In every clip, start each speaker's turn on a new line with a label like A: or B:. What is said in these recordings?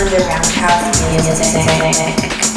A: Underground
B: house music.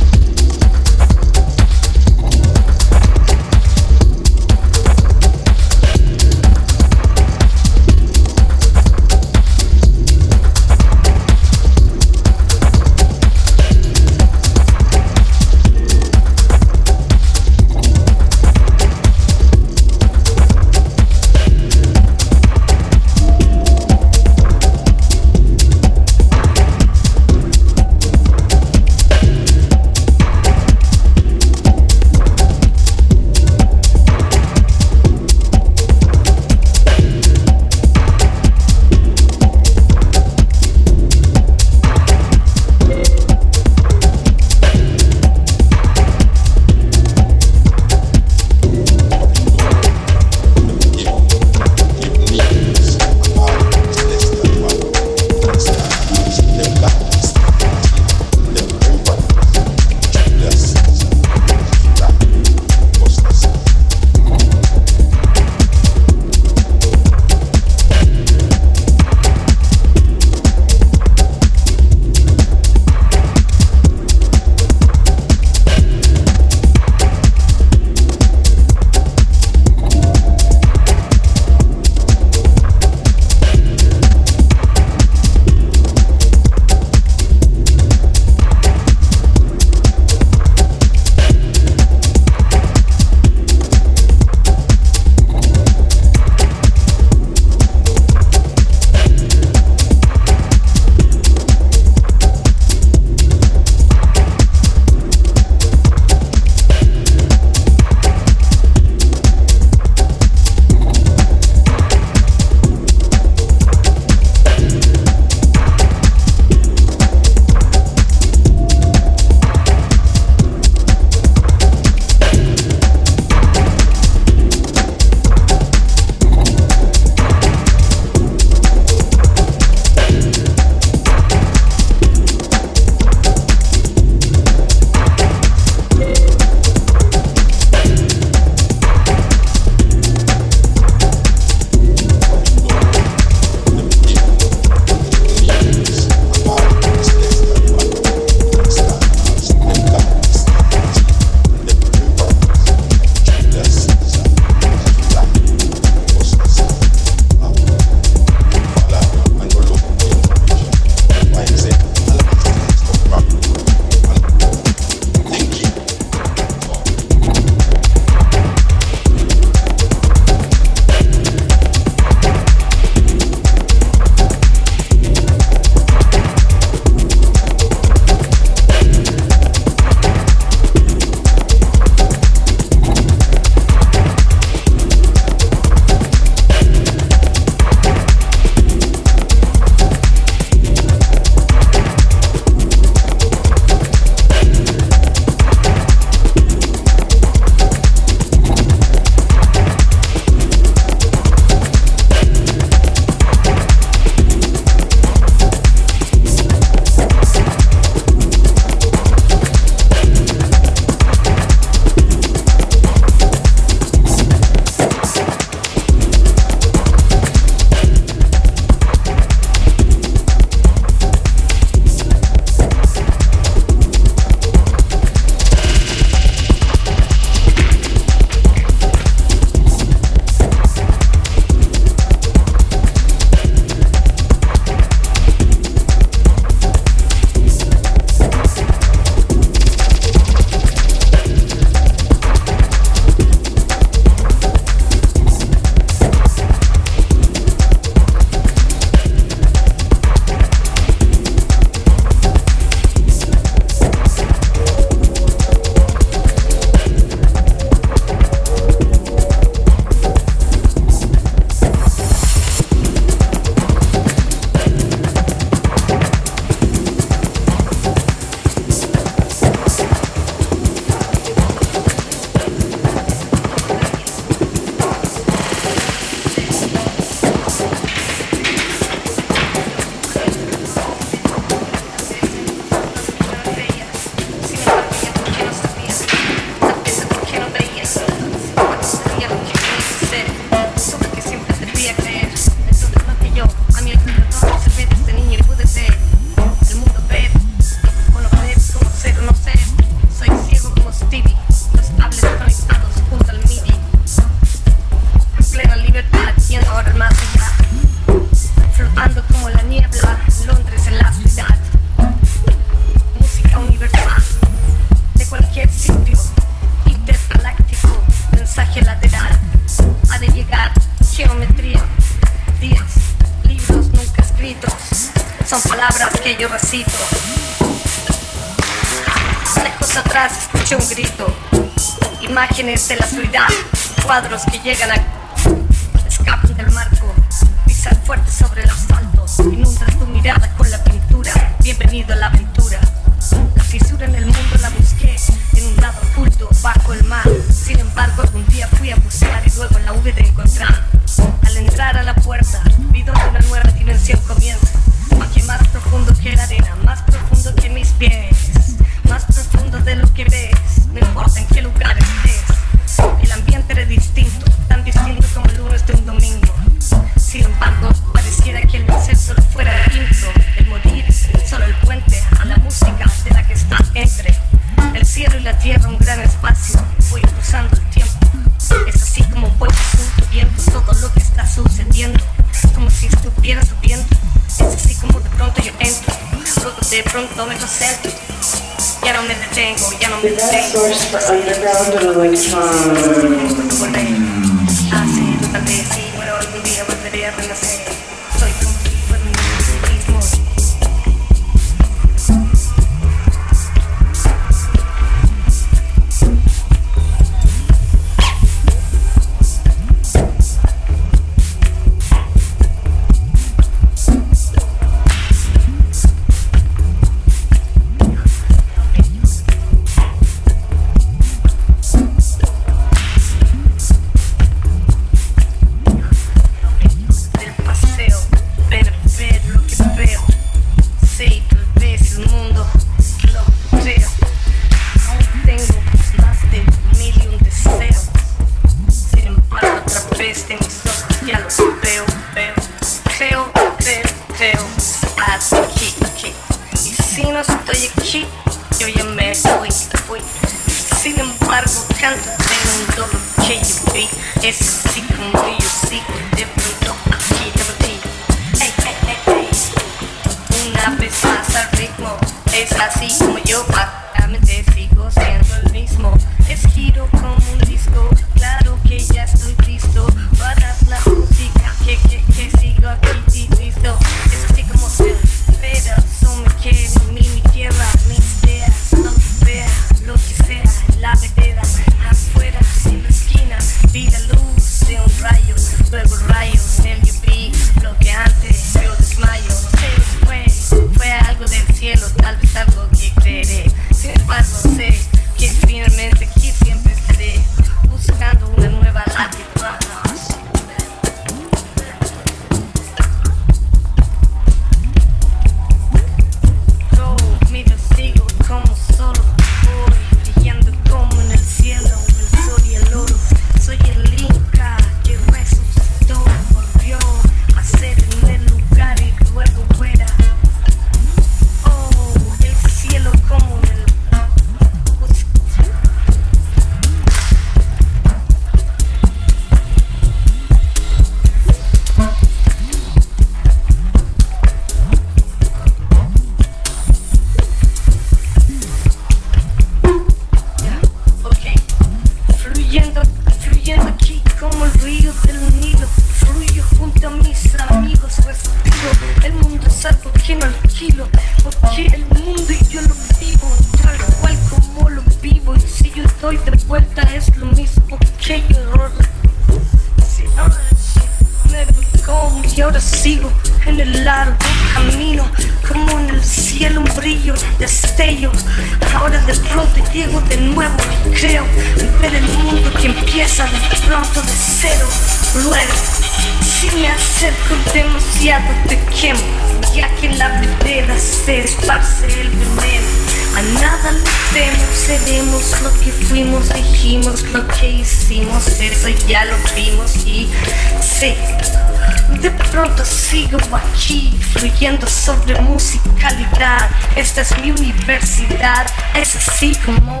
C: realidad. Esta es mi universidad, es así como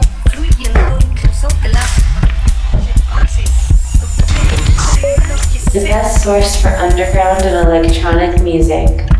A: The best source for underground and electronic music.